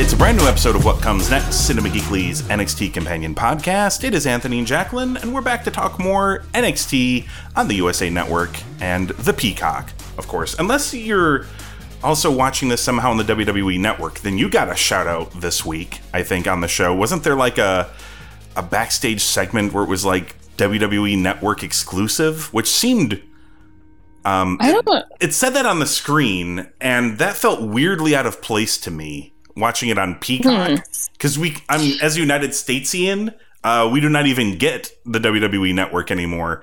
It's a brand new episode of What Comes Next, Cinema Geekly's NXT Companion Podcast. It is Anthony and Jacqueline, and we're back to talk more NXT on the USA Network and the Peacock, of course. Unless you're also watching this somehow on the WWE Network, then you got a shout out this week, I think, on the show. Wasn't there like a a backstage segment where it was like WWE Network exclusive, which seemed um, I don't know. it said that on the screen, and that felt weirdly out of place to me watching it on Peacock because we, I'm as United Statesian, uh, we do not even get the WWE Network anymore.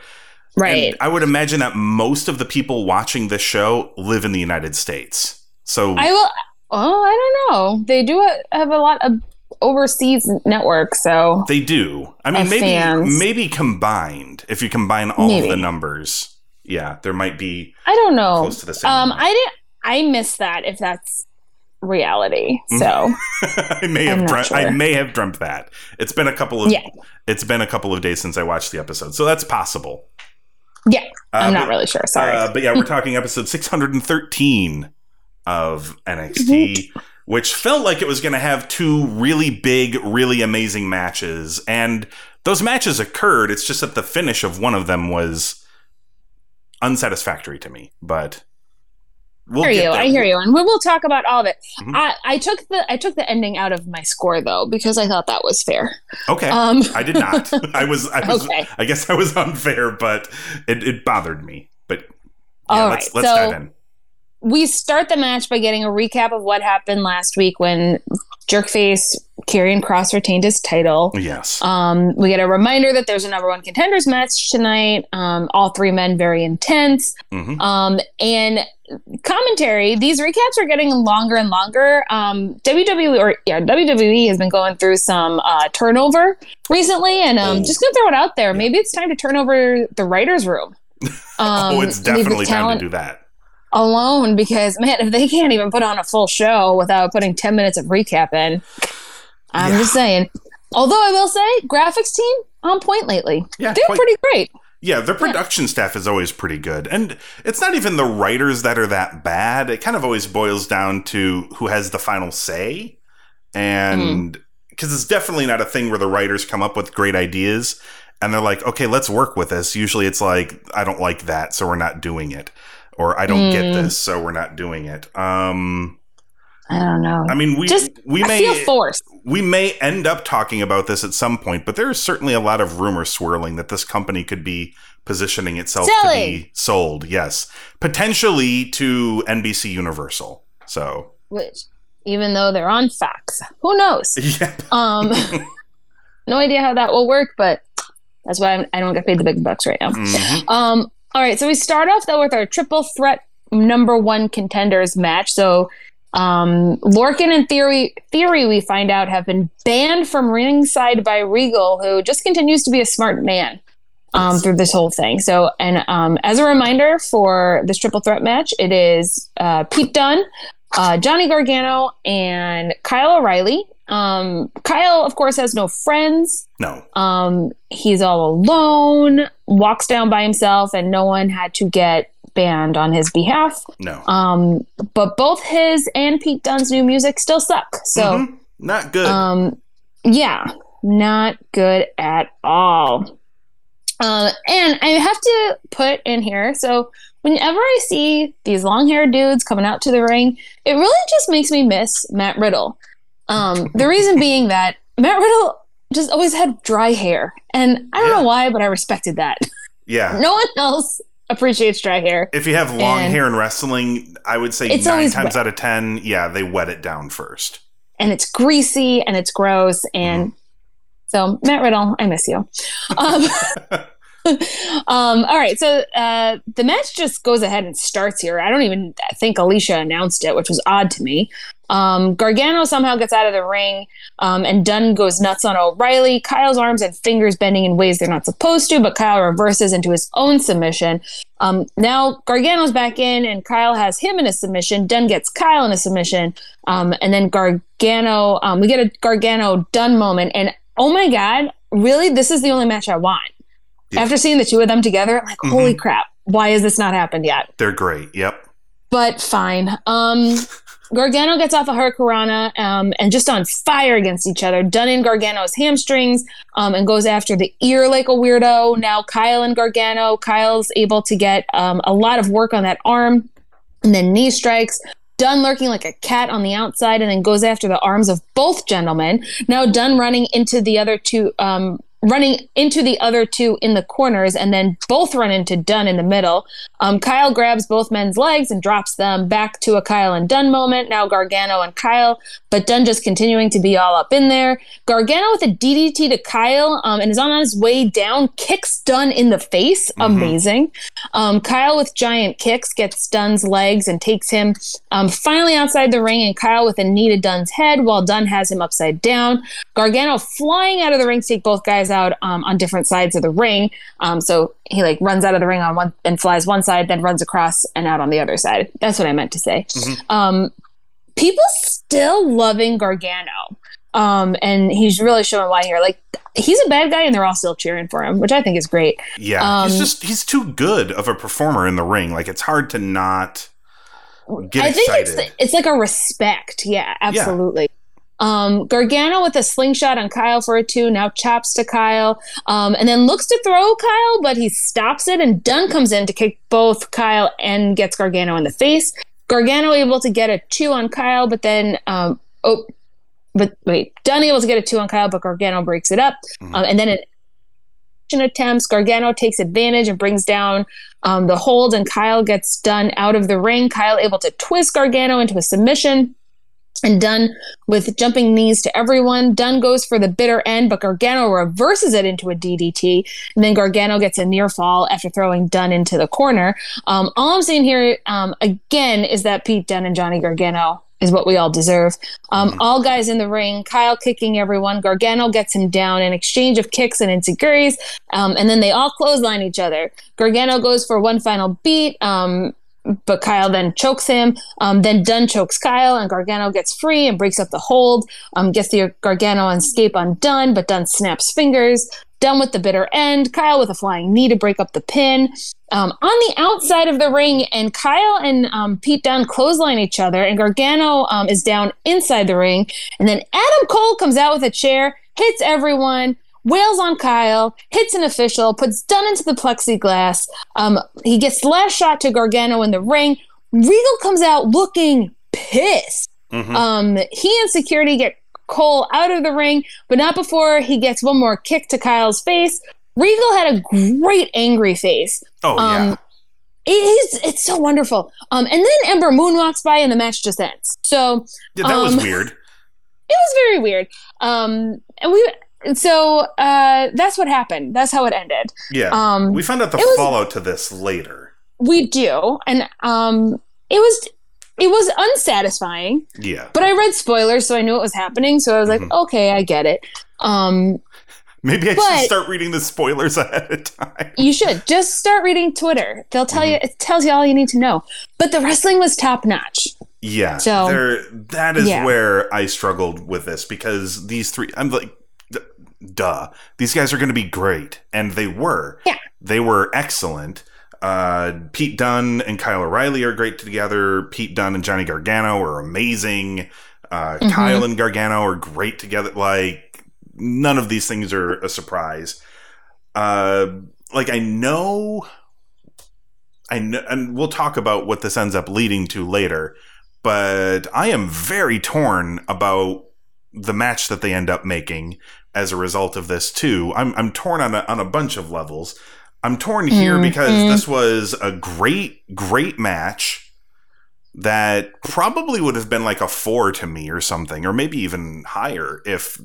Right. And I would imagine that most of the people watching this show live in the United States. So I will. Oh, I don't know. They do have a lot of overseas network, so they do. I mean, maybe fans. maybe combined. If you combine all Maybe. of the numbers, yeah, there might be. I don't know. Close to the same Um. I didn't. I missed that. If that's reality, so I may have dreamt, I may have dreamt that. It's been a couple of Yeah. it's been a couple of days since I watched the episode, so that's possible. yeah, I'm Uh, not but- really sure. Sorry. Uh, but yeah, we're talking episode 613 of NXT, which felt like it was going to have two really big, really amazing matches, and those matches occurred. It's just that the finish of one of them was unsatisfactory to me. But we'll I hear you. there. I hear you, and we will talk about all of it. Mhm. I, I took the I took the ending out of my score though because I thought that was fair. Okay. Um, I did not. I was. I was. Okay. I guess I was unfair, but it, it bothered me. But yeah, All let's right, let's so- dive in. We start the match by getting a recap of what happened last week when Jerkface Karrion Kross retained his title. Yes. Um, we get a reminder that there's a number one contenders match tonight. Um, all three men very intense. hmm Um, and commentary, these recaps are getting longer and longer. Um, WWE or yeah, WWE has been going through some uh, turnover recently, and um, Oh. just gonna throw it out there. Maybe it's time to turn over the writers' room. Um, oh, it's definitely time talent to do that. Alone because man, if they can't even put on a full show without putting ten minutes of recap in, I'm Yeah. just saying. Although I will say, graphics team on point lately. Yeah, They're quite- pretty great. Yeah, their production staff is always pretty good. And it's not even the writers that are that bad. It kind of always boils down to who has the final say. And hmm. because it's definitely not a thing where the writers come up with great ideas and they're like, okay, let's work with this. Usually it's like, I don't like that, so we're not doing it. Or I don't get Mm. this, so we're not doing it. Um, I don't know. I mean, we Just- we I may feel forced. we may end up talking about this at some point, but there is certainly a lot of rumors swirling that this company could be positioning itself to be sold. Yes, potentially to NBC Universal. So, Which, even though they're on Fox, who knows? yeah, Um, no idea how that will work, but that's why I'm, I don't get paid the big bucks right now. Mhm. Um, all right, so we start off though with our triple threat number one contenders match. So um, Lorcan and Theory, Theory, we find out, have been banned from ringside by Regal, who just continues to be a smart man um, through this whole thing. So, and um, as a reminder for this triple threat match, it is uh, Pete Dunne, uh, Johnny Gargano, and Kyle O'Reilly. Um, Kyle, of course, has no friends. no, Um, he's all alone, walks down by himself, and no one had to get banned on his behalf. no, Um, but both his and Pete Dunne's new music still suck. So, Mhm. not good. um, yeah, not good at all. Uh, and I have to put in here so whenever I see these long haired dudes coming out to the ring, it really just makes me miss Matt Riddle. Um, the reason being that Matt Riddle just always had dry hair. And I don't Yeah. know why, but I respected that. yeah. no one else appreciates dry hair. If you have long And- hair in wrestling, I would say nine times wet. out of ten, yeah, they wet it down first. and it's greasy and it's gross and Mm-hmm. so Matt Riddle, I miss you. Um, um, all right, so uh, the match just goes ahead and starts here. I don't even think Alicia announced it, which was odd to me. Um, Gargano somehow gets out of the ring, um, and Dunne goes nuts on O'Reilly. Kyle's arms and fingers bending in ways they're not supposed to, but Kyle reverses into his own submission. Um, now Gargano's back in, and Kyle has him in a submission. Dunne gets Kyle in a submission, um, and then Gargano. Um, we get a Gargano Dunne moment, and oh my god, really, this is the only match I want. Yeah. After seeing the two of them together, I'm like, holy crap, why has this not happened yet? They're great. Yep. But fine. Um, Gargano gets off a Hurricanrana um, and just on fire against each other. Dunne in Gargano's hamstrings um, and goes after the ear like a weirdo. Now Kyle and Gargano. Kyle's able to get um, a lot of work on that arm and then knee strikes. Dunne lurking like a cat on the outside and then goes after the arms of both gentlemen. Now Dunne running into the other two, um, running into the other two in the corners and then both run into Dunne in the middle. Um, Kyle grabs both men's legs and drops them back to a Kyle and Dunne moment. Now Gargano and Kyle, but Dunne just continuing to be all up in there. Gargano with a DDT to Kyle um, and is on his way down, kicks Dunne in the face. Amazing. Um, Kyle with giant kicks gets Dunne's legs and takes him um, finally outside the ring, and Kyle with a knee to Dunne's head while Dunne has him upside down. Gargano flying out of the ring to take both guys out um, on different sides of the ring. Um, so he like runs out of the ring on one and flies one side, then runs across and out on the other side. That's what I meant to say. Um, people still loving Gargano. Um, and he's really showing why here. Like he's a bad guy, and they're all still cheering for him, which I think is great. Yeah. he's Um, just he's too good of a performer in the ring. Like it's hard to not get I think excited. it's it's like a respect. Yeah, absolutely. Um, Gargano with a slingshot on Kyle for a two, now chops to Kyle, um, and then looks to throw Kyle, but he stops it, and Dunne comes in to kick both Kyle and gets Gargano in the face. Gargano able to get a two on Kyle, but then um, oh, but wait, Dunne able to get a two on Kyle, but Gargano breaks it up, um, and then it attempts. Gargano takes advantage and brings down um, the hold, and Kyle gets Dunne out of the ring. Kyle able to twist Gargano into a submission. And Dunne with jumping knees to everyone. Dunne goes for the bitter end, but Gargano reverses it into a DDT. And then Gargano gets a near fall after throwing Dunne into the corner. Um, all I'm saying here, um, again, is that Pete Dunne and Johnny Gargano is what we all deserve. Um, All guys in the ring, Kyle kicking everyone. Gargano gets him down in exchange of kicks and enzuigiris. Um, and then they all clothesline each other. Gargano goes for one final beat. Um, but Kyle then chokes him. Um, then Dunne chokes Kyle, and Gargano gets free and breaks up the hold. Um, gets the Gargano escape on Dunne, but Dunne snaps fingers. Dunne with the bitter end. Kyle with a flying knee to break up the pin. Um, on the outside of the ring, and Kyle and um, Pete Dunn clothesline each other, and Gargano um, is down inside the ring. And then Adam Cole comes out with a chair, hits everyone, wails on Kyle, hits an official, puts Dunne into the plexiglass. Um, he gets the last shot to Gargano in the ring. Regal comes out looking pissed. Um, he and security get Cole out of the ring, but not before he gets one more kick to Kyle's face. Regal had a great angry face. oh Um, yeah. it is it's so wonderful. Um, and then Ember Moon walks by and the match just ends. So Yeah, that was um, weird. it was very weird. Um, and we and so uh, that's what happened. That's how it ended. Yeah. um, we found out the it was- fallout to this later. We do, and um, it was it was unsatisfying. Yeah. But I read spoilers, so I knew what was happening. So I was like, Mhm. okay, I get it. Um, Maybe I But- should start reading the spoilers ahead of time. you should just start reading Twitter. They'll tell you it tells you all you need to know. But the wrestling was top notch. Yeah. So- there that is Yeah. where I struggled with this because these three I'm like duh. These guys are going to be great and they were. Yeah. They were excellent. Uh, Pete Dunne and Kyle O'Reilly are great together. Pete Dunne and Johnny Gargano are amazing. Uh, Mhm. Kyle and Gargano are great together. Like none of these things are a surprise. Uh, like I know, I know, and we'll talk about what this ends up leading to later. But I am very torn about the match that they end up making as a result of this too. I'm I'm torn on a, on a bunch of levels. I'm torn here because Mhm. this was a great great match that probably would have been like a 4 to me or something or maybe even higher if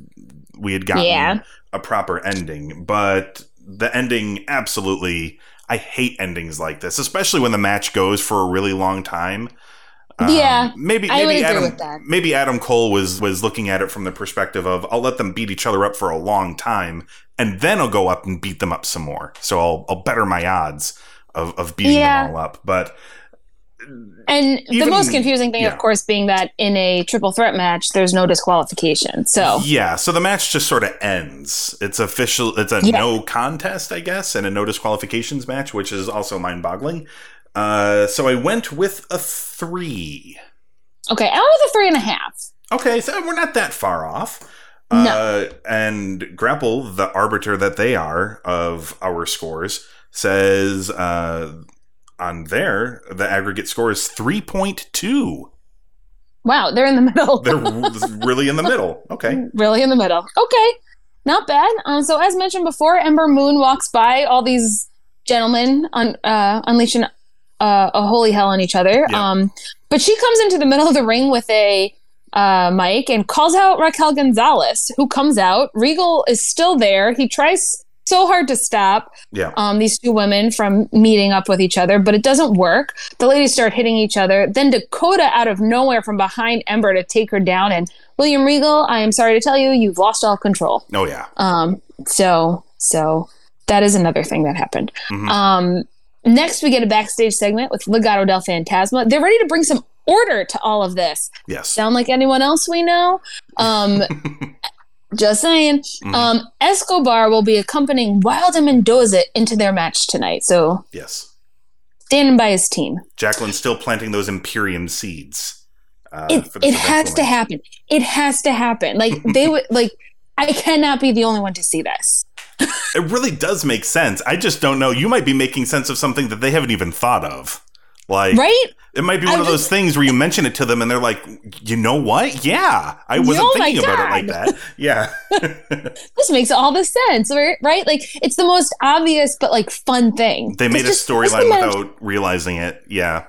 we had gotten Yeah. a proper ending. But the ending absolutely. I hate endings like this, especially when the match goes for a really long time. Um, Yeah, maybe maybe Adam maybe Adam Cole was was looking at it from the perspective of I'll let them beat each other up for a long time and then I'll go up and beat them up some more. So I'll I'll better my odds of of beating Yeah. them all up. But And the most confusing thing, yeah. of course, being that in a triple threat match, there's no disqualification. So yeah, so the match just sort of ends. It's official. It's a Yeah. no contest, I guess, and a no disqualifications match, which is also mind boggling. Uh, so I went with a three. okay, I went with a three and a half. Okay, so we're not that far off. Uh, and Grapple, the arbiter that they are of our scores, says uh, on there the aggregate score is 3.2. Wow, they're in the middle. They're really in the middle. Okay. really in the middle. Okay, not bad. Um, so as mentioned before, Ember Moon walks by all these gentlemen on uh, unleashing uh, a holy hell on each other. Yeah. Um, but she comes into the middle of the ring with a uh, mic and calls out Raquel Gonzalez, who comes out. Regal is still there. He tries so hard to stop Yeah. um, these two women from meeting up with each other, but it doesn't work. The ladies start hitting each other. Then Dakota out of nowhere from behind Ember to take her down. And William Regal, I am sorry to tell you, you've lost all control. Oh, yeah. Um, so, so that is another thing that happened. Mhm. Um, next, we get a backstage segment with Legado del Fantasma. They're ready to bring some order to all of this. Yes. Sound like anyone else we know? Um, just saying. Mhm. Um, Escobar will be accompanying Wilde and Mendoza into their match tonight. So Yes. standing by his team. Jacqueline's still planting those Imperium seeds. Uh, It it has to happen. It has to happen. Like they would like. I cannot be the only one to see this. It really does make sense. I just don't know. You might be making sense of something that they haven't even thought of. Like, Right? it might be one I of those things where you mention it to them and they're like, you know what? Yeah, I wasn't Oh thinking about it like that. Yeah. This makes all the sense, right? Like it's the most obvious but like fun thing. they made a Just- just storyline without realizing it. Yeah.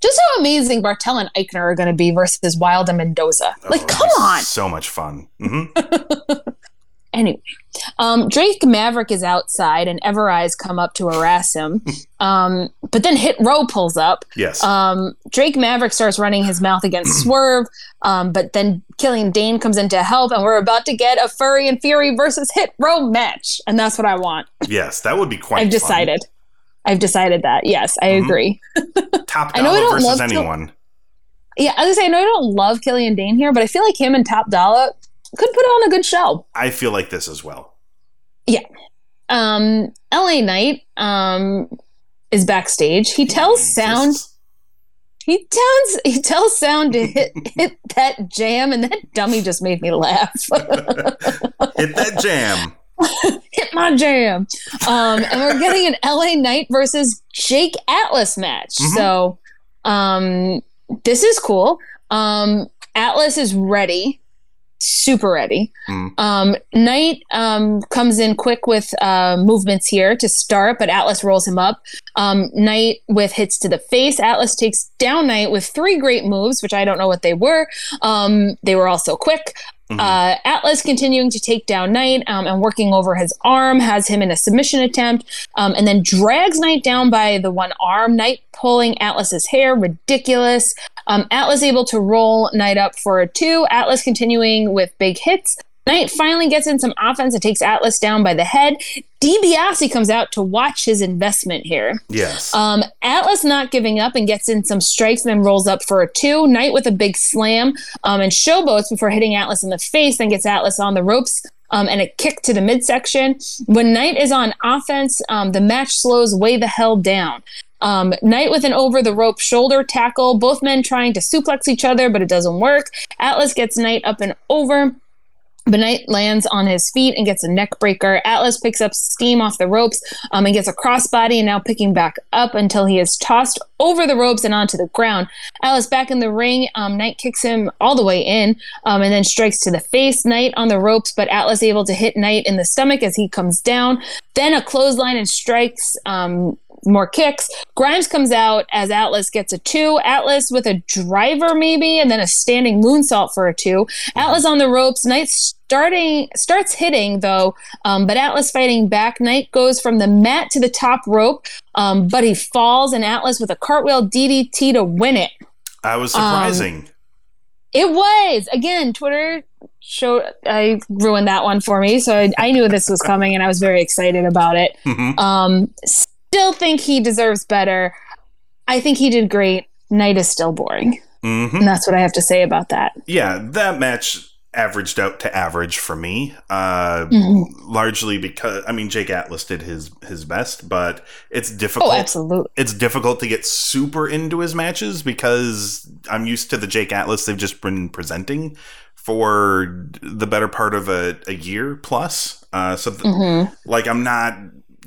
Just how amazing Barthel and Aichner are going to be versus Wilde and Mendoza. Oh, Like, come on. So much fun. hmm Anyway, um, Drake Maverick is outside, and Ever-Rise come up to harass him. Um, but then Hit Row pulls up. Yes. Um, Drake Maverick starts running his mouth against Swerve, um, but then Killian Dain comes in to help, and we're about to get a Furry and Fury versus Hit Row match, and that's what I want. yes, that would be quite I've fun. decided. I've decided that. Yes, I Mhm. agree. Top I know dollar don't versus love anyone. Yeah, I say I know I don't love Killian Dain here, but I feel like him and Top Dollar could put on a good show. I feel like this as well. Yeah. Um, LA Knight um is backstage. He tells Sound he tells he tells Sound to hit hit that jam, and that dummy just made me laugh. Hit that jam. hit my jam. Um, and we're getting an LA Knight versus Jake Atlas match. Mhm. So um this is cool. Um Atlas is ready. Super ready. Mm. Um, Knight um, comes in quick with uh, movements here to start, but Atlas rolls him up. Um, Knight with hits to the face. Atlas takes down Knight with three great moves, which I don't know what they were. Um, they were also quick. Mhm. Uh, Atlas continuing to take down Knight um, and working over his arm, has him in a submission attempt, um, and then drags Knight down by the one arm. Knight pulling Atlas's hair, ridiculous. Um, Atlas able to roll Knight up for a two. Atlas continuing with big hits. Knight finally gets in some offense and takes Atlas down by the head. DiBiase comes out to watch his investment here. Yes. Um, Atlas not giving up and gets in some strikes and then rolls up for a two. Knight with a big slam um, and showboats before hitting Atlas in the face, then gets Atlas on the ropes um, and a kick to the midsection. When Knight is on offense, um, the match slows way the hell down. Um, Knight with an over the rope shoulder tackle, both men trying to suplex each other, but it doesn't work. Atlas gets Knight up and over. But Knight lands on his feet and gets a neck breaker. Atlas picks up steam off the ropes um, and gets a crossbody and now picking back up until he is tossed over the ropes and onto the ground. Atlas back in the ring. Um, Knight kicks him all the way in um, and then strikes to the face. Knight on the ropes, but Atlas able to hit Knight in the stomach as he comes down. Then a clothesline and strikes um, more kicks. Grimes comes out as Atlas gets a two. Atlas with a driver maybe, and then a standing moonsault for a two. Atlas on the ropes. Knight starting starts hitting though, um, but Atlas fighting back. Knight goes from the mat to the top rope, um, but he falls, and Atlas with a cartwheel DDT to win it. I was surprising. Um, it was again. Twitter showed I ruined that one for me, so I, I knew this was coming, and I was very excited about it. Mm-hmm. Um, still think he deserves better. I think he did great. Knight is still boring, mm-hmm. and that's what I have to say about that. Yeah, that match averaged out to average for me, uh, mm-hmm. largely because I mean Jake Atlas did his his best, but it's difficult. Oh, absolutely, it's difficult to get super into his matches because I'm used to the Jake Atlas they've just been presenting for the better part of a, a year plus. Uh, so, th- mm-hmm. like, I'm not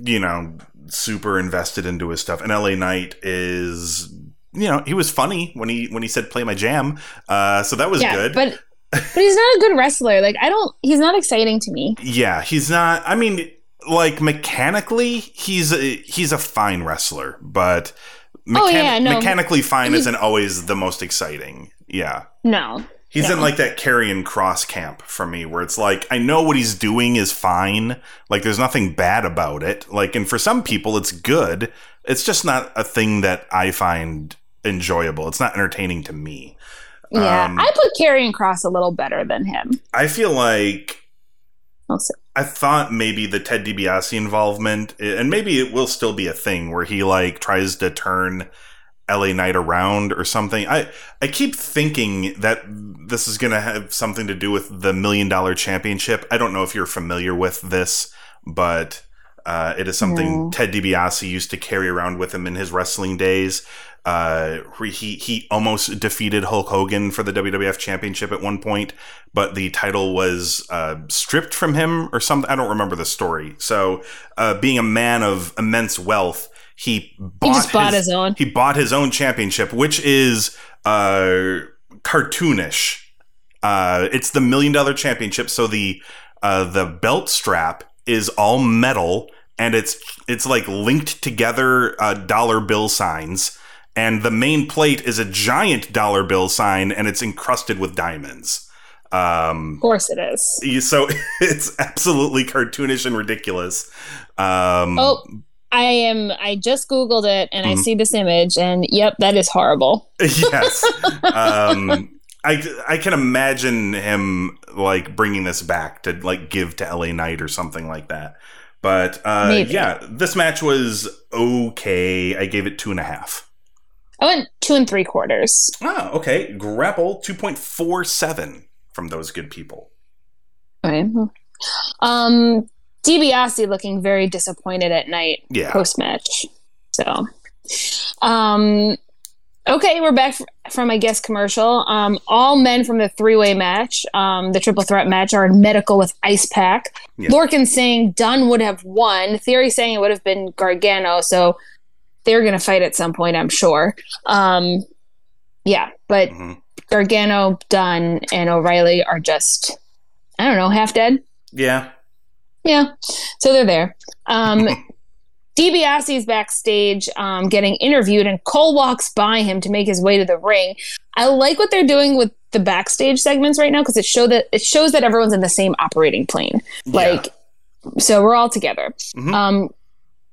you know super invested into his stuff, and LA Knight is you know he was funny when he when he said play my jam uh so that was yeah, good but but he's not a good wrestler. Like I don't. He's not exciting to me. Yeah, he's not. I mean, like mechanically, he's a, he's a fine wrestler, but mechan- oh, yeah, no. mechanically fine isn't always the most exciting. Yeah. No. He's no. in like that Karrion Kross camp for me, where it's like I know what he's doing is fine. Like there's nothing bad about it. Like, and for some people, it's good. It's just not a thing that I find enjoyable. It's not entertaining to me. Yeah, um, I put Karrion Kross a little better than him. I feel like also. I thought maybe the Ted DiBiase involvement, and maybe it will still be a thing where he like tries to turn LA Knight around or something. I I keep thinking that this is going to have something to do with the Million Dollar Championship. I don't know if you're familiar with this, but uh, it is something no. Ted DiBiase used to carry around with him in his wrestling days. Uh, he he almost defeated Hulk Hogan for the WWF Championship at one point, but the title was uh, stripped from him or something. I don't remember the story. So, uh, being a man of immense wealth, he bought, he just bought his, his, own. He bought his own championship, which is uh, cartoonish. Uh, it's the million dollar championship, so the uh, the belt strap is all metal and it's it's like linked together uh, dollar bill signs and the main plate is a giant dollar bill sign and it's encrusted with diamonds. Um, of course it is. So it's absolutely cartoonish and ridiculous. Um, oh, I am. I just googled it and mm-hmm. I see this image, and yep, that is horrible. yes. um, I I can imagine him like bringing this back to like give to LA Knight or something like that. But uh, yeah, this match was okay. I gave it two and a half. I went two and three quarters. Ah, okay. Grapple 2.47 from those good people. Okay. Um, DiBiase looking very disappointed at Knight yeah. post match. So, um, okay, we're back from I guess commercial. Um, all men from the three way match, um, the triple threat match, are in medical with Ice Pack. Yeah. Lorcan saying Dunne would have won. Theory saying it would have been Gargano. So they're going to fight at some point, I'm sure. Um, yeah, but mm-hmm. Gargano, Dunne, and O'Reilly are just, I don't know, half dead. Yeah. Yeah. So they're there. Um, DiBiase's backstage um, getting interviewed, and Cole walks by him to make his way to the ring. I like what they're doing with the backstage segments right now because it show that it shows that everyone's in the same operating plane. Yeah. Like, so we're all together. Mm-hmm. Um,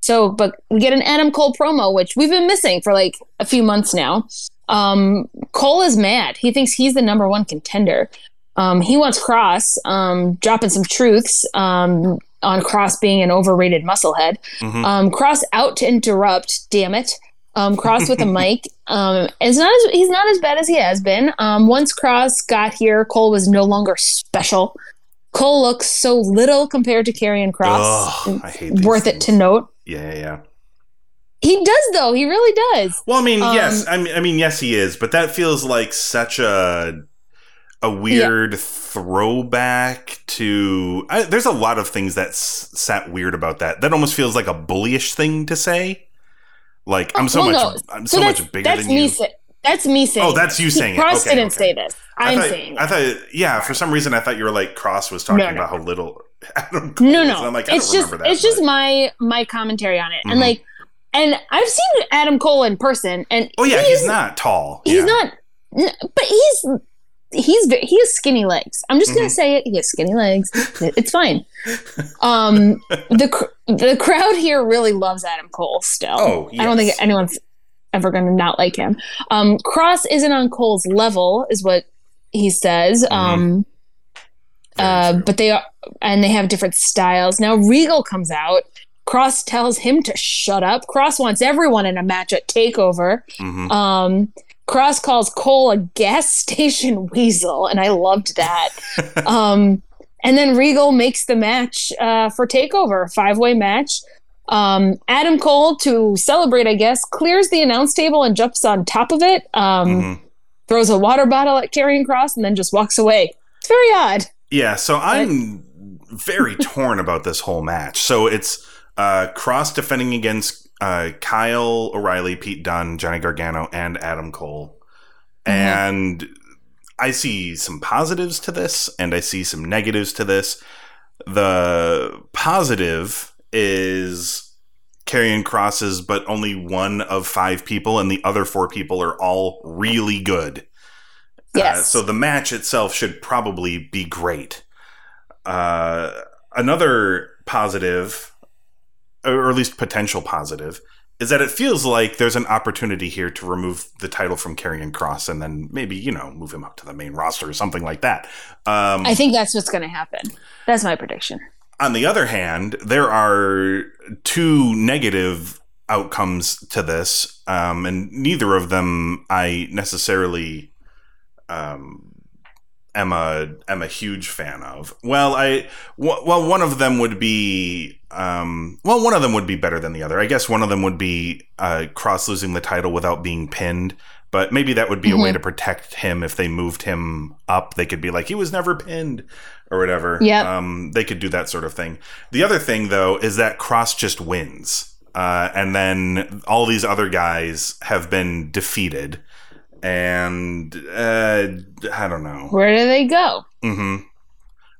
so, but we get an Adam Cole promo, which we've been missing for like a few months now. Um, Cole is mad. He thinks he's the number one contender. Um, he wants Kross um, dropping some truths um, on Kross being an overrated musclehead. Mm-hmm. Um, Kross out to interrupt. Damn it. Um, Kross with a mic. Um, it's not as, he's not as bad as he has been. Um, once Kross got here, Cole was no longer special. Cole looks so little compared to Karrion Kross. Ugh, worth things. it to note. Yeah, yeah. Yeah. He does though. He really does. Well, I mean, um, yes. I mean, I mean, yes, he is. But that feels like such a a weird yeah. throwback to. I, there's a lot of things that s- sat weird about that. That almost feels like a bullyish thing to say. Like I'm so well, much, no. I'm so, so much bigger than you. Say, that's me saying. Oh, that's you saying. Kross okay, didn't okay. say this. I'm I thought, saying. I thought, yeah. For some reason, I thought you were like Kross was talking no, no. about how little Adam Cole no, no. I'm like, it's just, that, it's but. just my my commentary on it, mm-hmm. and like and I've seen Adam Cole in person, and Oh yeah, he's, not tall. He's Yeah. not, but he's he's he has skinny legs. I'm just gonna Mhm. say it. He has skinny legs. It's fine. Um, the the crowd here really loves Adam Cole. Still, Oh, I don't think anyone's ever gonna not like him. Um, Kross isn't on Cole's level, is what he says. Um, uh, but they are, and they have different styles. Now Regal comes out. Kross tells him to shut up. Kross wants everyone in a match at Takeover. Mhm. Um, Kross calls Cole a gas station weasel, and I loved that. um, and then Regal makes the match uh, for Takeover, five way match. Um, Adam Cole, to celebrate, I guess, clears the announce table and jumps on top of it. Um, Mhm. Throws a water bottle at Karrion Kross and then just walks away. It's very odd. Yeah, so I'm very torn about this whole match. So it's uh, Kross defending against uh, Kyle O'Reilly, Pete Dunne, Johnny Gargano, and Adam Cole. Mhm. And I see some positives to this, and I see some negatives to this. The positive is Karrion Crosses, but only one of five people, and the other four people are all really good. Uh, Yes. so the match itself should probably be great. Uh, another positive, or at least potential positive, is that it feels like there's an opportunity here to remove the title from Karrion Kross and then maybe, you know, move him up to the main roster or something like that. Um, I think that's what's going to happen. That's my prediction. on the other hand, there are two negative outcomes to this, um, and neither of them I necessarily um, am a am a huge fan of. Well, I w- well one of them would be um, well one of them would be better than the other. I guess one of them would be uh, Kross losing the title without being pinned. But maybe that would be a way Mhm. to protect him if they moved him up. They could be like, he was never pinned or whatever. Yep. Um, they could do that sort of thing. The other thing, though, is that Kross just wins. Uh, and then all these other guys have been defeated. And uh, I don't know. Where do they go? hmm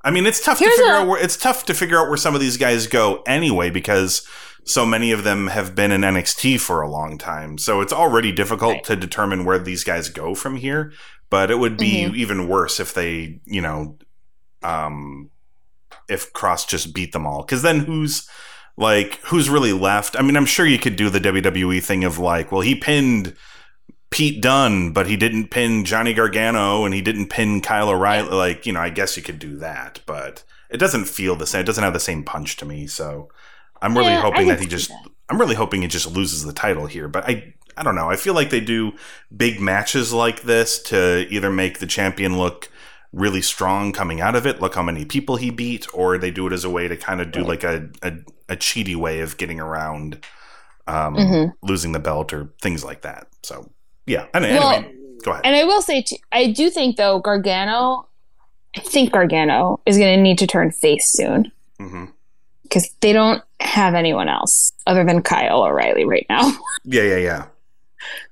I mean, it's tough Here's to figure a- out where it's tough to figure out where some of these guys go anyway because so many of them have been in NXT for a long time. So it's already difficult Right. to determine where these guys go from here. But it would be Mhm. even worse if they, you know, um, if Kross just beat them all. Because then who's like who's really left? I mean, I'm sure you could do the WWE thing of like, well, he pinned. Pete Dunne, but he didn't pin Johnny Gargano and he didn't pin Kyle O'Reilly. Like, you know, I guess you could do that, but it doesn't feel the same. It doesn't have the same punch to me. So I'm really Yeah, hoping that he just, that. I'm really hoping he just loses the title here. But I, I don't know. I feel like they do big matches like this to either make the champion look really strong coming out of it, look how many people he beat, or they do it as a way to kind of do Right. like a, a, a cheaty way of getting around um, Mhm. losing the belt or things like that. So yeah. Anyway, Well, anyway, go ahead. And I will say, too, I do think though Gargano, I think Gargano is going to need to turn face soon because they don't have anyone else other than Kyle O'Reilly right now. Yeah, yeah, yeah.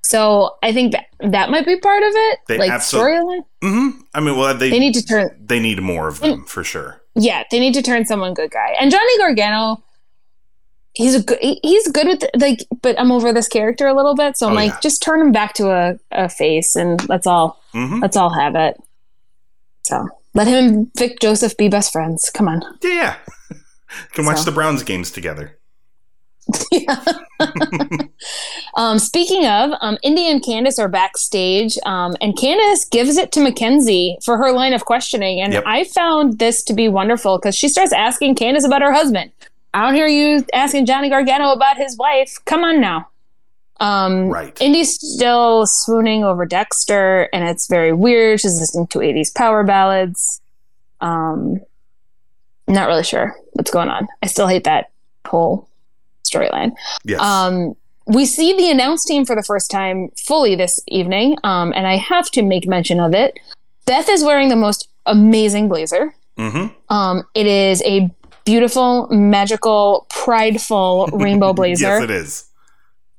So I think that that might be part of it, They like storyline. hmm I mean, well, they They need to turn, they need more of them for sure. yeah, they need to turn someone good guy. And Johnny Gargano, he's a good, he's good with like, but I'm over this character a little bit, so I'm Oh, like, yeah. just turn him back to a, a face, and let's all hmm let's all have it. So let him and Vic Joseph be best friends. Come on. Yeah, yeah. Can watch the Browns games together. um, speaking of, um, Indi and Candice are backstage, um, and Candice gives it to McKenzie for her line of questioning. And Yep. I found this to be wonderful because she starts asking Candice about her husband. I don't hear you asking Johnny Gargano about his wife. Come on now. Um, Right. Indi's still swooning over Dexter, and it's very weird. She's listening to 80s power ballads. Um, not really sure what's going on. I still hate that whole storyline. Yes. Um, we see the announce team for the first time fully this evening, um, and I have to make mention of it. Beth is wearing the most amazing blazer. hmm Um, it is a beautiful, magical, prideful rainbow blazer, yes, it is.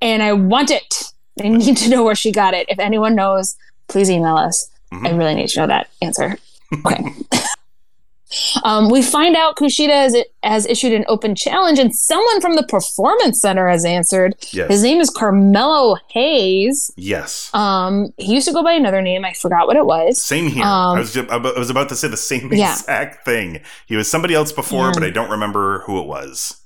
and I want it. I need to know where she got it. If anyone knows, please email us. I Mhm. really need to know that answer. Okay. Um, we find out Kushida has, has issued an open challenge, and someone from the Performance Center has answered. Yes. His name is Carmelo Hayes. Yes. Um, he used to go by another name. I forgot what it was. Same here. Um, I was ju- I was about to say the same Yeah. exact thing. He was somebody else before, Yeah. but I don't remember who it was.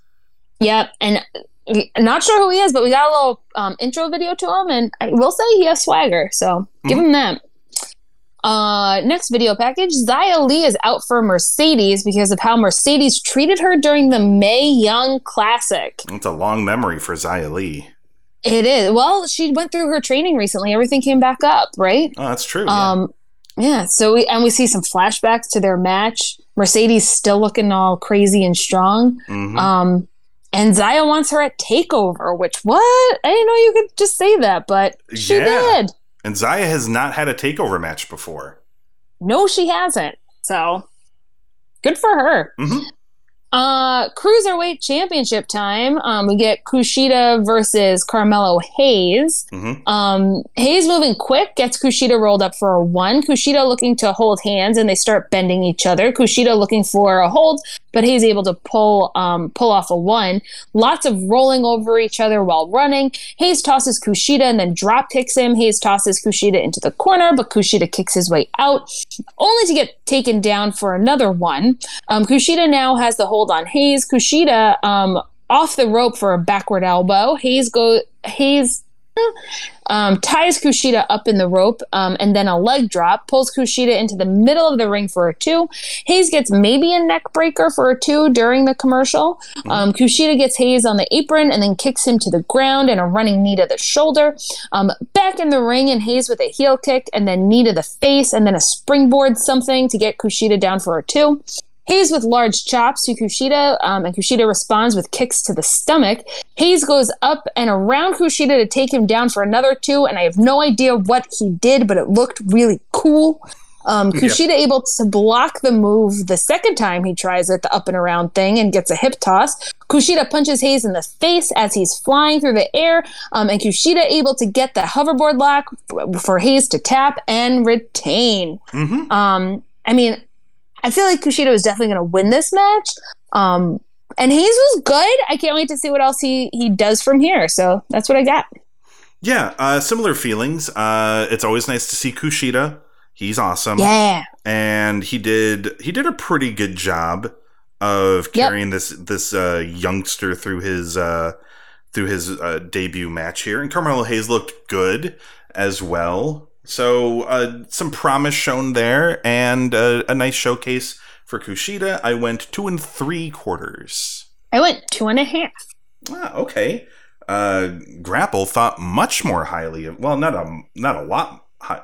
Yep, and uh, not sure who he is, but we got a little um, intro video to him, and I will say he has swagger, so give him that. Uh, next video package: Xia Li is out for Mercedes because of how Mercedes treated her during the Mae Young Classic. It's a long memory for Xia Li. It is well, she went through her training recently. Everything came back up, right? Oh, that's true. Um, yeah. So we and we see some flashbacks to their match. Mercedes still looking all crazy and strong. Mhm. Um, and Xia wants her at Takeover, which what? I didn't know you could just say that, but she Yeah. did. And Xia has not had a takeover match before. No, she hasn't. So good for her. Mhm. Uh, cruiserweight championship time. Um, we get Kushida versus Carmelo Hayes. hmm Um, Hayes moving quick gets Kushida rolled up for a one. Kushida looking to hold hands and they start bending each other. Kushida looking for a hold, but Hayes able to pull um, pull off a one. Lots of rolling over each other while running. Hayes tosses Kushida and then drop kicks him. Hayes tosses Kushida into the corner, but Kushida kicks his way out, only to get taken down for another one. Um, Kushida now has the hold on Hayes. Kushida um, off the rope for a backward elbow. Hayes go Hayes um, ties Kushida up in the rope um, and then a leg drop, pulls Kushida into the middle of the ring for a two. Hayes gets maybe a neck breaker for a two during the commercial. Um, Kushida gets Hayes on the apron and then kicks him to the ground and a running knee to the shoulder. Um, back in the ring and Hayes with a heel kick and then knee to the face and then a springboard something to get Kushida down for a two. Hayes with large chops to Kushida, um, and Kushida responds with kicks to the stomach. Hayes goes up and around Kushida to take him down for another two, and I have no idea what he did, but it looked really cool. Um, Kushida able to block the move the second time he tries it, the up and around thing, and gets a hip toss. Kushida punches Hayes in the face as he's flying through the air, um, and Kushida able to get the hoverboard lock for Hayes to tap and retain. hmm Um, I mean, I feel like Kushida was definitely going to win this match. Um, and Hayes was good. I can't wait to see what else he he does from here. So that's what I got. Yeah, uh, similar feelings. Uh, it's always nice to see Kushida. He's awesome. Yeah. and he did he did a pretty good job of Yep. carrying this this uh, youngster through his uh, through his uh, debut match here. And Carmelo Hayes looked good as well. So uh, some promise shown there, and uh, a nice showcase for Kushida. I went two and three quarters. I went two and a half. Ah, okay. Uh, Grapple thought much more highly of. Well, not a not a lot. Hi,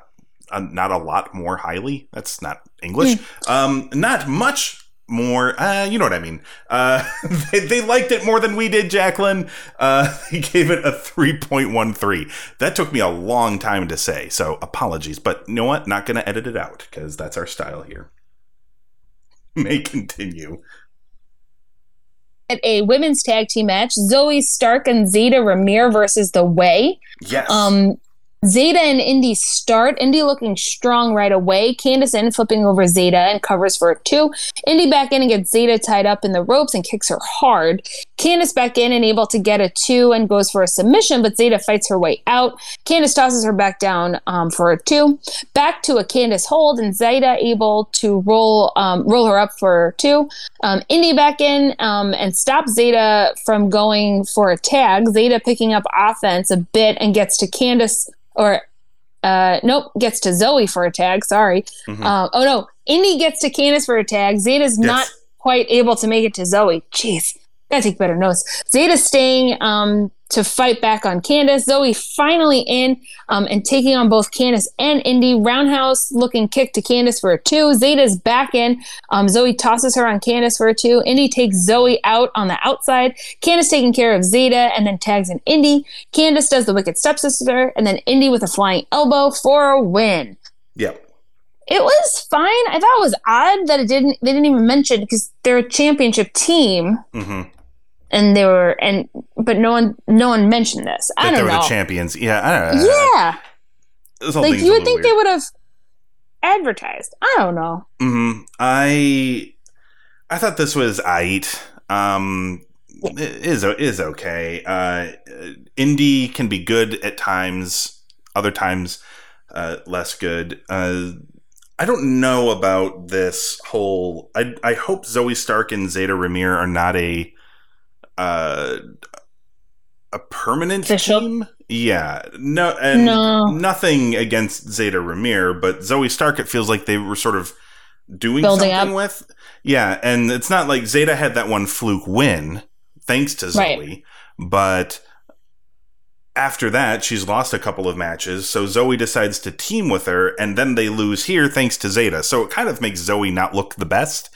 uh, not a lot more highly. That's not English. Um, not much more. Uh, you know what I mean. Uh, they, they liked it more than we did, Jacqueline. Uh, they gave it a three point one three. That took me a long time to say. So apologies, but you know what? Not going to edit it out because that's our style here. May continue. At a women's tag team match, Zoey Stark and Zayda Ramier versus The Way. Yes. Um, Zayda and Indi start. Indi looking strong right away. Candice in flipping over Zayda and covers for a two. Indi back in and gets Zayda tied up in the ropes and kicks her hard. Candice back in and able to get a two and goes for a submission, but Zayda fights her way out. Candice tosses her back down um, for a two. Back to a Candice hold and Zayda able to roll um, roll her up for two. Um, Indi back in um, and stops Zayda from going for a tag. Zayda picking up offense a bit and gets to Candice or uh, nope, gets to Zoey for a tag. Sorry. Mhm. Uh, oh no, Indi gets to Candice for a tag. Zayda's Yes. not quite able to make it to Zoey. Jeez, gotta take better notes. Zayda's staying um, to fight back on Candice. Zoey finally in um, and taking on both Candice and Indi. Roundhouse looking kick to Candice for a two. Zayda's back in. Um, Zoey tosses her on Candice for a two. Indi takes Zoey out on the outside. Candice taking care of Zayda and then tags in Indi. Candice does the wicked stepsister and then Indi with a flying elbow for a win. Yep. It was fine. I thought it was odd that it didn't. They didn't even mention because they're a championship team, hmm and they were and but no one no one mentioned this. I that they don't were know. the champions. Yeah, I don't know. yeah, This like you would think they would have advertised. I don't know. hmm I I thought this was aight. Um, is is okay. Uh, Indi can be good at times, other times uh, less good. Uh, I don't know about this whole. I I hope Zoey Stark and Zayda Ramier are not a uh, a permanent Official? team. Yeah, no, and No. nothing against Zayda Ramier, but Zoey Stark. It feels like they were sort of doing Building something up. with. Yeah, and it's not like Zayda had that one fluke win thanks to Zoey, Right. but after that she's lost a couple of matches. So Zoey decides to team with her, and then they lose here thanks to Zayda. So it kind of makes Zoey not look the best.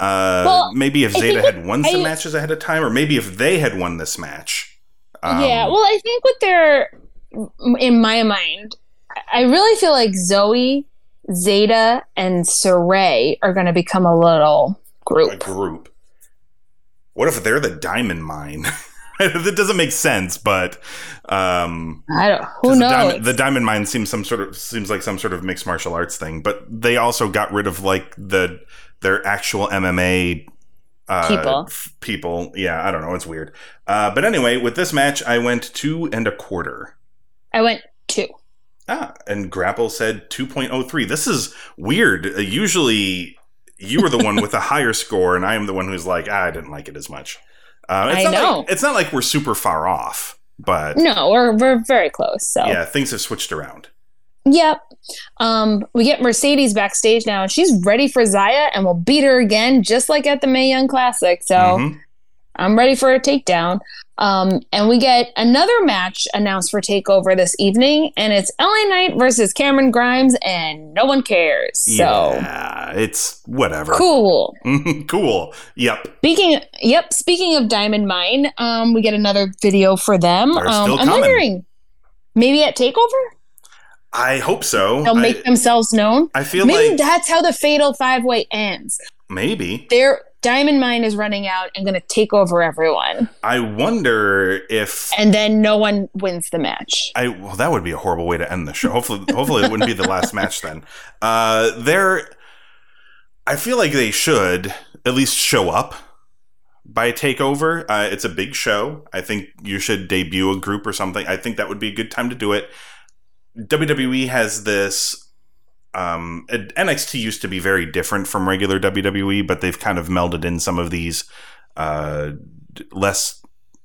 Uh, Well, maybe if Zayda had won some I- matches ahead of time, or maybe if they had won this match. Um, yeah, well, I think what they're in my mind, I really feel like Zoey, Zayda, and Sarray are going to become a little a group. group. What if they're the diamond mine? that doesn't make sense, but um, I don't. Who the knows? diamond, the diamond mine seems some sort of seems like some sort of mixed martial arts thing. But they also got rid of like the their actual MMA uh, People. f- People, yeah, I don't know, it's weird. Uh, but anyway, with this match, I went two and a quarter. I went two. Ah, and Grapple said 2.03. This is weird. Uh, usually you were the one with a higher score, and I am the one who's like, ah, I didn't like it as much. Uh, it's I not know. Like, it's not like we're super far off, but No, we're we're very close. So yeah, things have switched around. Yep. Um, we get Mercedes backstage now, and she's ready for Xia, and we'll beat her again, just like at the Mae Young Classic. So Mhm. I'm ready for a takedown. Um, and we get another match announced for Takeover this evening, and it's LA Knight versus Cameron Grimes, and no one cares. So yeah, it's whatever. cool. cool. Yep. Speaking, yep. Speaking of Diamond Mine, um, we get another video for them. Um, still I'm wondering, maybe at Takeover I hope so. they'll make I, themselves known. I feel Maybe like that's how the Fatal Five Way ends. maybe. Their Diamond Mine is running out and going to take over everyone, I wonder if and then no one wins the match. I well, that would be a horrible way to end the show. Hopefully, hopefully it wouldn't be the last match then. Uh, they're, I feel like they should at least show up by takeover. Uh, it's a big show. I think you should debut a group or something. I think that would be a good time to do it. WWE has this. Um, NXT used to be very different from regular WWE, but they've kind of melded in some of these uh, less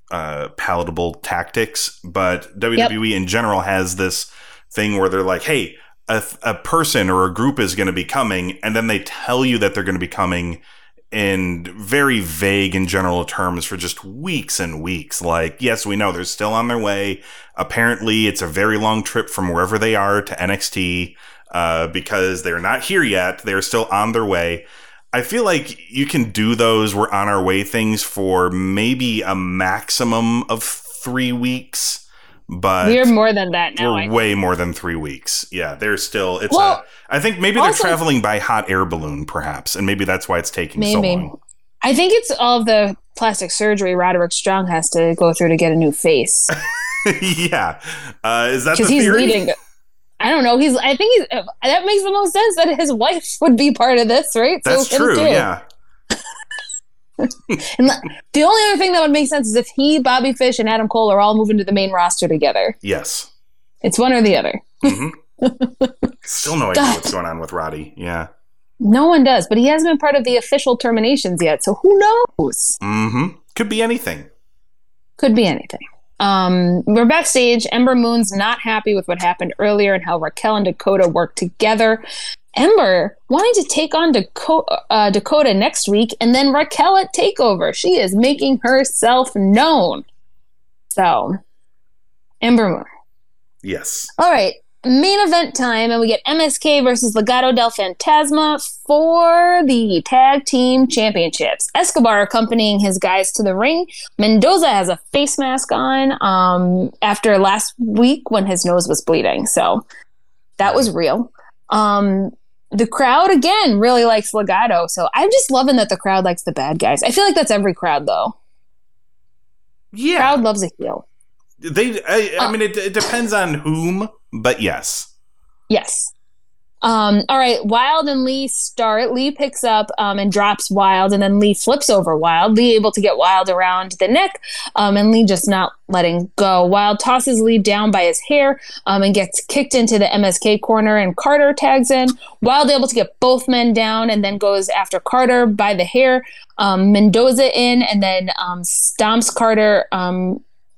uh, palatable tactics. But WWE in general has this thing where they're like, hey, a, a person or a group is going to be coming, and then they tell you that they're going to be coming in very vague and general terms for just weeks and weeks. Like, yes, we know they're still on their way. Apparently, it's a very long trip from wherever they are to NXT uh, because they're not here yet. They're still on their way. I feel like you can do those we're on our way things for maybe a maximum of three weeks, but We're more than that now. We're way more than three weeks. Yeah, they're still. It's Well, a. I think maybe they're traveling by hot air balloon, perhaps, and maybe that's why it's taking so Maybe. long. I think it's all of the plastic surgery Roderick Strong has to go through to get a new face yeah, uh, is that the because he's theory? leading. I don't know. He's. I think he's. That makes the most sense that his wife would be part of this, right? So That's him true. Yeah, And the only other thing that would make sense is if he, Bobby Fish, and Adam Cole are all moving to the main roster together. yes. It's one or the other. hmm Still no idea God. what's going on with Roddy. Yeah. No one does, but he hasn't been part of the official terminations yet, so who knows? hmm Could be anything. Could be anything. Um, we're backstage. Ember Moon's not happy with what happened earlier and how Raquel and Dakota worked together. Ember wanting to take on Dakota, uh, Dakota next week, and then Raquel at Takeover. She is making herself known. So, Ember Moon. Yes. All right, main event time, and we get MSK versus Legado del Fantasma for the tag team championships. Escobar accompanying his guys to the ring. Mendoza has a face mask on um, after last week when his nose was bleeding, so that was real. Um, the crowd again really likes Legado, so I'm just loving that the crowd likes the bad guys. I feel like that's every crowd though. Yeah. Crowd loves a heel. They. I, I Uh. mean, it, it depends on whom, but yes. Yes. Um, all right, Wilde and Lee start. Lee picks up um, and drops Wilde, and then Lee flips over Wilde. Lee able to get Wilde around the neck, um, and Lee just not letting go. Wilde tosses Lee down by his hair um, and gets kicked into the MSK corner, and Carter tags in. Wilde able to get both men down, and then goes after Carter by the hair. Um, Mendoza in, and then um, stomps Carter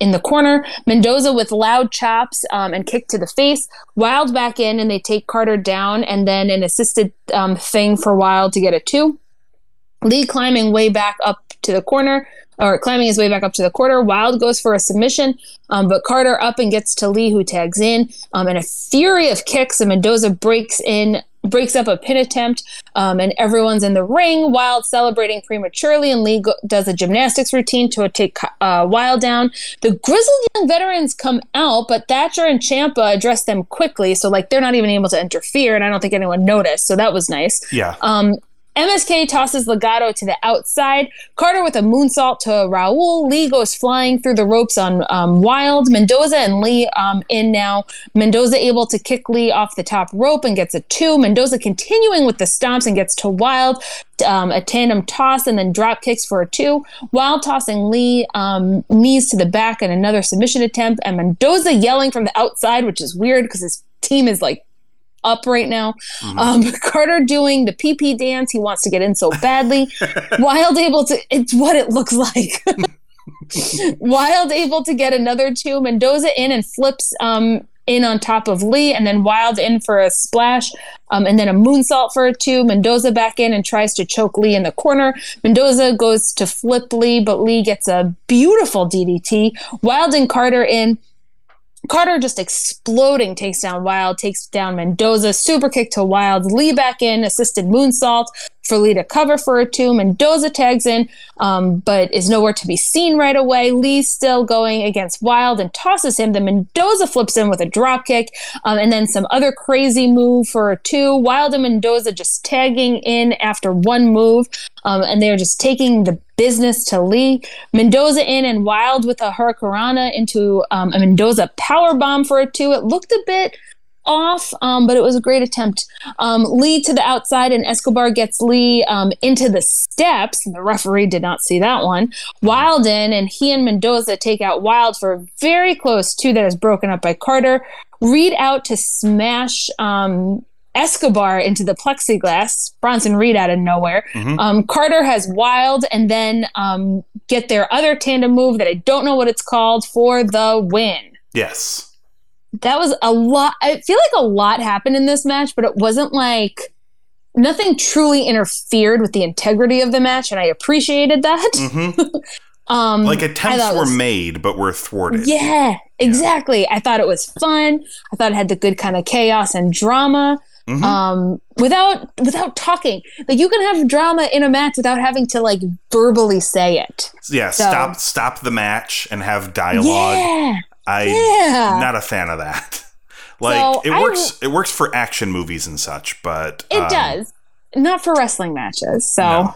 in the corner. Mendoza with loud chops um, and kick to the face. Wilde back in and they take Carter down and then an assisted um, thing for Wilde to get a two. Lee climbing way back up to the corner or climbing his way back up to the quarter. Wilde goes for a submission, um, but Carter up and gets to Lee, who tags in. Um, and a fury of kicks, and Mendoza breaks in breaks up a pin attempt, um, and everyone's in the ring. Wilde celebrating prematurely, and Lee go- does a gymnastics routine to take uh, Wilde down. The grizzled young veterans come out, but Thatcher and Ciampa address them quickly, so like they're not even able to interfere, and I don't think anyone noticed. So that was nice. Yeah. Um, MSK tosses Legado to the outside. Carter with a moonsault to Raul. Lee goes flying through the ropes on um, Wilde. Mendoza and Lee um, in now. Mendoza able to kick Lee off the top rope and gets a two. Mendoza continuing with the stomps and gets to Wilde. Um, a tandem toss and then drop kicks for a two. Wilde tossing Lee um, knees to the back and another submission attempt. And Mendoza yelling from the outside, which is weird because his team is like up right now. Mm-hmm. Um, Carter doing the PP dance. He wants to get in so badly. Wilde able to, it's what it looks like. Wilde able to get another two. Mendoza in and flips um, in on top of Lee, and then Wilde in for a splash, um, and then a moonsault for a two. Mendoza back in and tries to choke Lee in the corner. Mendoza goes to flip Lee, but Lee gets a beautiful DDT. Wilde and Carter in Carter just exploding takes down Wilde, takes down Mendoza, super kick to Wilde, Lee back in, assisted moonsault for Lee to cover for a two. Mendoza tags in, um, but is nowhere to be seen right away. Lee still going against Wilde and tosses him. Then Mendoza flips in with a drop kick, um, and then some other crazy move for a two. Wilde and Mendoza just tagging in after one move, um, and they're just taking the business to Lee. Mendoza in and Wilde with a Hurricanrana into um, a Mendoza power bomb for a two. It looked a bit off, um, but it was a great attempt. Um, Lee to the outside, and Escobar gets Lee um, into the steps. The referee did not see that one. Wilde in, and he and Mendoza take out Wilde for a very close two that is broken up by Carter. Reed out to smash um, Escobar into the plexiglass. Bronson Reed out of nowhere. Mm-hmm. Um, Carter has Wilde, and then um, get their other tandem move that I don't know what it's called for the win. Yes that was a lot. I feel like a lot happened in this match, but it wasn't like nothing truly interfered with the integrity of the match, and I appreciated that. Mm-hmm. um, like attempts were was, made, but were thwarted. Yeah, exactly. Yeah. I thought it was fun. I thought it had the good kind of chaos and drama. Mm-hmm. Um, without without talking, like you can have drama in a match without having to like verbally say it. Yeah, so, stop stop the match and have dialogue. Yeah. I yeah. not a fan of that. like so it works it works for action movies and such, but it um, does. Not for wrestling matches. So no.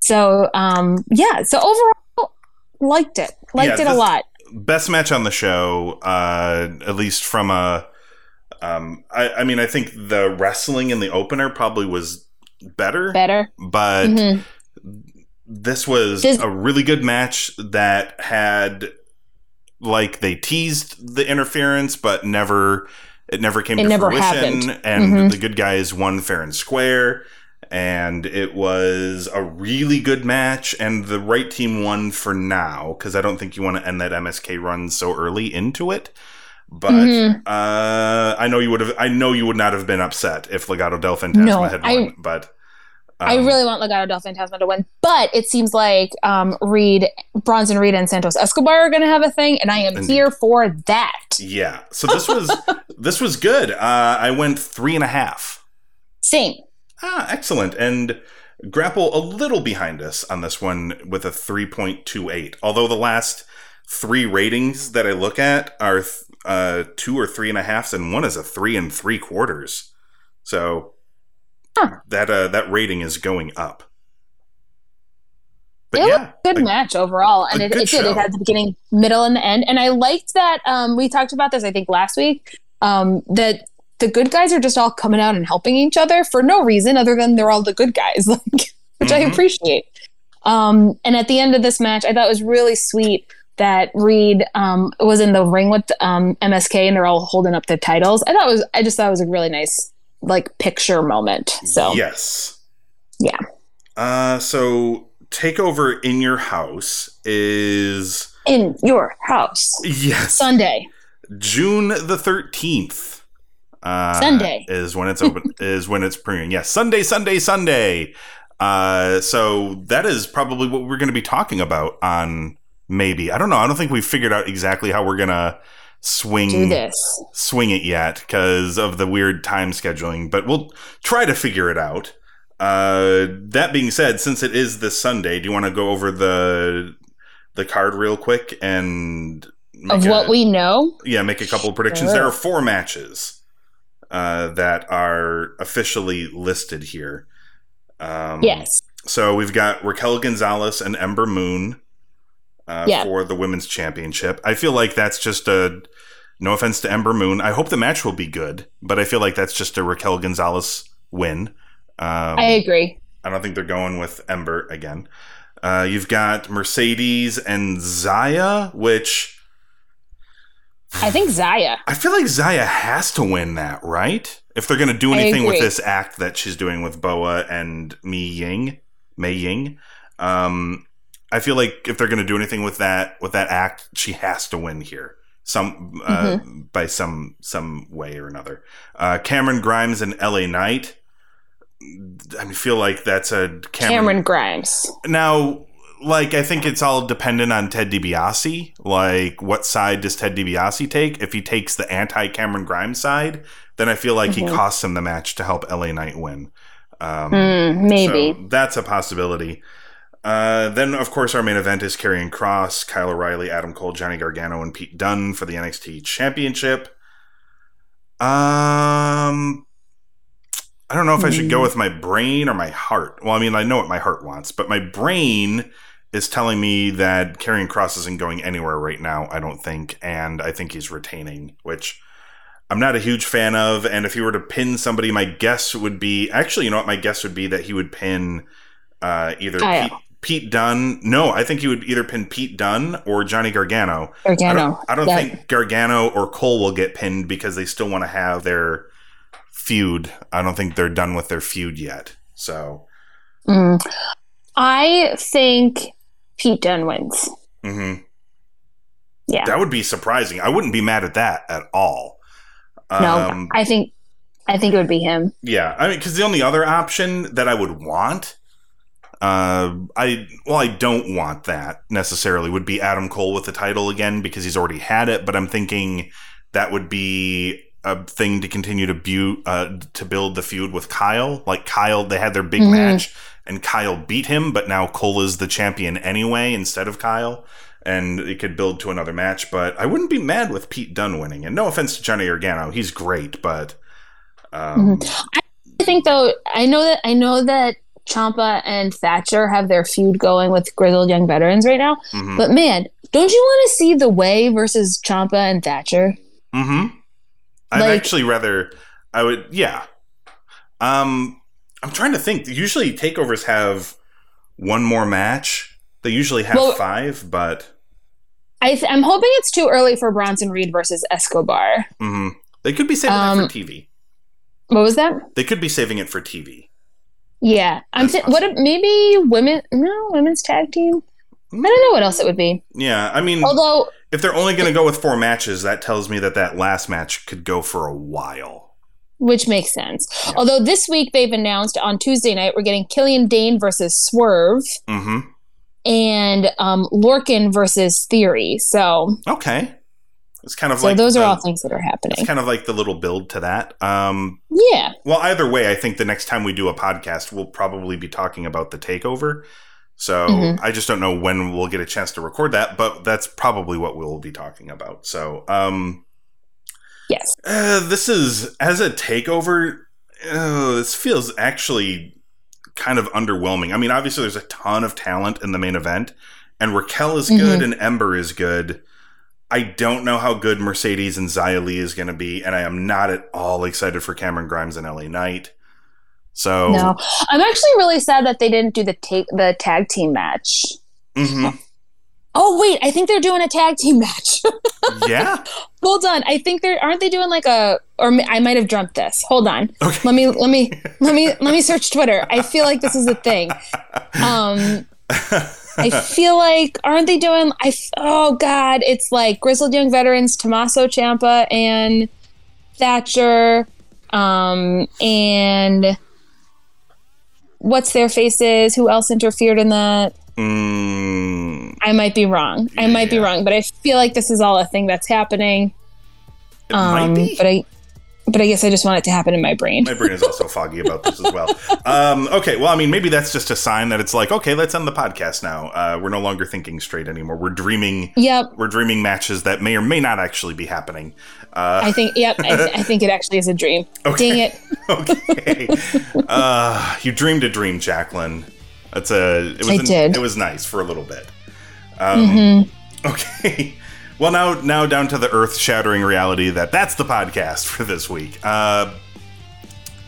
so um yeah, so overall liked it. Liked yeah, it a lot. Best match on the show, uh at least from a um I, I mean I think the wrestling in the opener probably was better. Better. But mm-hmm. this was this- a really good match that had like they teased the interference, but never it never came it to never fruition. Happened. And mm-hmm. the good guys won fair and square. And it was a really good match, and the right team won for now because I don't think you want to end that MSK run so early into it. But mm-hmm. uh, I know you would have. I know you would not have been upset if Legado del Fantasma no, had won. I, but um, I really want Legado del Fantasma to win, but it seems like um, Reed, Bronson Reed, and Santos Escobar are going to have a thing, and I am Indeed. here for that. Yeah. So this was this was good. Uh, I went three and a half. Same. Ah, excellent. And grapple a little behind us on this one with a three point two eight. Although the last three ratings that I look at are uh, two or three and a halfs, and one is a three and three quarters. So Huh. That uh, that rating is going up. But it yeah, was a good a, match overall, and it, it did. It had the beginning, middle, and the end. And I liked that. Um, we talked about this, I think, last week. Um, that the good guys are just all coming out and helping each other for no reason other than they're all the good guys, like, which I Mhm. appreciate. Um, and at the end of this match, I thought it was really sweet that Reed um, was in the ring with um, MSK and they're all holding up the titles. I thought it was, I just thought it was a really nice like picture moment. So yes, Yeah. Uh, so takeover in your house is in your house yes Sunday. June the thirteenth. Uh, Sunday. is when it's open. is when it's premiering. Yes, Sunday, Sunday, Sunday. Uh, so that is probably what we're going to be talking about on maybe. I don't know. I don't think we've figured out exactly how we're gonna swing Do this. swing it yet because of the weird time scheduling, but we'll try to figure it out. Uh, that being said, since it is this Sunday, do you want to go over the the card real quick and make Of a- what we know, yeah make a couple of predictions? Sure. There are four matches uh, that are officially listed here. Um, yes. So we've got Raquel Gonzalez and Ember Moon uh, Yeah. for the women's championship. I feel like that's just a no offense to Ember Moon. I hope the match will be good, but I feel like that's just a Raquel Gonzalez win. Um, I agree. I don't think they're going with Ember again. Uh, you've got Mercedes and Xia, which I think Xia. I feel like Xia has to win that, right? If they're going to do anything with this act that she's doing with Boa and Mi Ying, Mei Ying, um, I feel like if they're going to do anything with that with that act, she has to win here, some uh, Mm-hmm. by some some way or another. Uh, Cameron Grimes and L.A. Knight. I feel like that's a Cameron Grimes. now, like, I think it's all dependent on Ted DiBiase. Like, what side does Ted DiBiase take? If he takes the anti Cameron Grimes side, then I feel like he Mhm. costs him the match to help LA Knight win. Um, Hmm, maybe. so that's a possibility. Uh, then, of course, our main event is Karrion Kross, Kyle O'Reilly, Adam Cole, Johnny Gargano, and Pete Dunne for the NXT Championship. Um, I don't know if I should go Hmm. with my brain or my heart. Well, I mean, I know what my heart wants, but my brain is telling me that Karrion Kross isn't going anywhere right now. I don't think, and I think he's retaining, which I'm not a huge fan of. And if he were to pin somebody, my guess would be actually, you know what? My guess would be that he would pin uh, either Kyle. Pete, Pete Dunne. No, I think he would either pin Pete Dunne or Johnny Gargano. I Gargano. don't, I don't Yeah. think Gargano or Cole will get pinned because they still want to have their feud. I don't think they're done with their feud yet. So, Mm. I think Pete Dunne wins. mhm. Yeah. that would be surprising. I wouldn't be mad at that at all. no, Um, I think I think it would be him. Yeah, I mean, because the only other option that I would want, uh, I well, I don't want that necessarily. Would be Adam Cole with the title again because he's already had it. But I'm thinking that would be a thing to continue to bu- uh, to build the feud with Kyle. Like Kyle, they had their big Mhm. match and Kyle beat him, but now Cole is the champion anyway instead of Kyle. And it could build to another match, but I wouldn't be mad with Pete Dunne winning. And no offense to Johnny Gargano, he's great, but um, I think though I know that I know that Ciampa and Thatcher have their feud going with grizzled young veterans right now. mhm. But man, don't you want to see the way versus Ciampa and Thatcher? Mm-hmm. I'd Like- actually rather I would yeah. Um I'm trying to think. Usually takeovers have one more match. They usually have Well- five, but I th- I'm hoping it's too early for Bronson Reed versus Escobar. mhm. they could be saving it Um, for TV. What was that? They could be saving it for TV. Yeah, I'm. Th- what? Maybe women? No, women's tag team. I don't know what else it would be. Yeah, I mean, Although if they're only going to go with four matches, that tells me that that last match could go for a while. which makes sense. Yeah. Although this week they've announced on Tuesday night we're getting Killian Dain versus Swerve hmm and um, Lorcan versus Theory. So, Okay, it's kind of so like those are the- all things that are happening. It's kind of like the little build to that. Um, Yeah, Well, either way, I think the next time we do a podcast, we'll probably be talking about the takeover. So Mhm. I just don't know when we'll get a chance to record that, but that's probably what we'll be talking about. So, um, yes. uh, this is as a takeover. Uh, this feels actually kind of underwhelming. I mean, obviously, there's a ton of talent in the main event, and Raquel is good, Mhm. and Ember is good. I don't know how good Mercedes and Xia Li is going to be, and I am not at all excited for Cameron Grimes and LA Knight. So No, I'm actually really sad that they didn't do the take the tag team match. Mhm. Oh wait, I think they're doing a tag team match. yeah, Hold on, I think they're aren't they doing like a or I might have dreamt this. Hold on, Okay. let me let me let me let me search Twitter. I feel like this is a thing. Um, I feel like aren't they doing? I oh god, it's like grizzled young veterans Tommaso Ciampa and Thatcher, um, and what's their faces? Who else interfered in that? mm, I might be wrong. I might be wrong, but I feel like this is all a thing that's happening. it Um, might be. but I, but I guess I just want it to happen in my brain. My brain is also foggy about this as well. Um, okay, well, I mean, maybe that's just a sign that it's like, okay, let's end the podcast now. Uh, we're no longer thinking straight anymore. We're dreaming. Yep, We're dreaming matches that may or may not actually be happening. Uh, I think. Yep, I, I think it actually is a dream. Okay. Dang it! okay, uh, you dreamed a dream, Jacqueline. That's a. It was I an- did. It was nice for a little bit. Um, Okay. Well, now now down to the earth-shattering reality that that's the podcast for this week. Uh,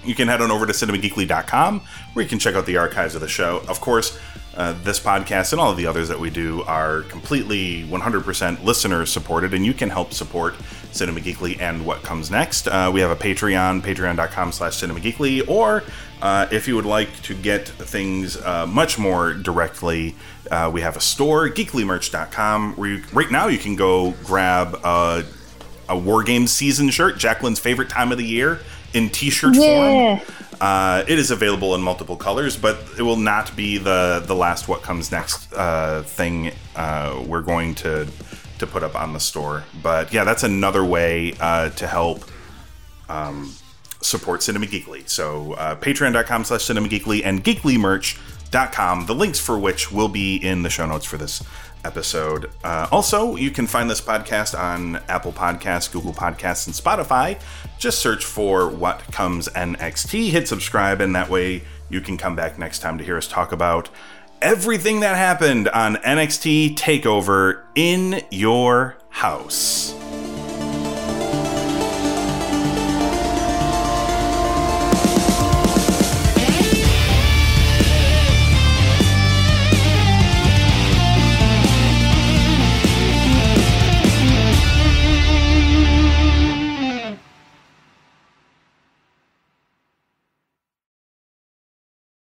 you can head on over to cinemageekly.com where you can check out the archives of the show. Of course, uh, this podcast and all of the others that we do are completely 100% listener supported, and you can help support Cinema Geekly and what comes next. Uh, we have a Patreon, patreon.com slash cinemageekly, or uh, if you would like to get things uh, much more directly, uh, we have a store, geeklymerch.com, where you, right now you can go grab a, a War Games season shirt, Jacqueline's favorite time of the year, in t-shirt Yeah. form. Uh, it is available in multiple colors, but it will not be the the last what comes next uh, thing uh, we're going to to put up on the store. But yeah, that's another way uh, to help um, support Cinema Geekly. So uh, patreon.com slash Cinema Geekly and geeklymerch.com, the links for which will be in the show notes for this episode. Uh, also, you can find this podcast on Apple Podcasts, Google Podcasts, and Spotify. Just search for What Comes NXT, hit subscribe, and that way you can come back next time to hear us talk about everything that happened on NXT TakeOver in your house.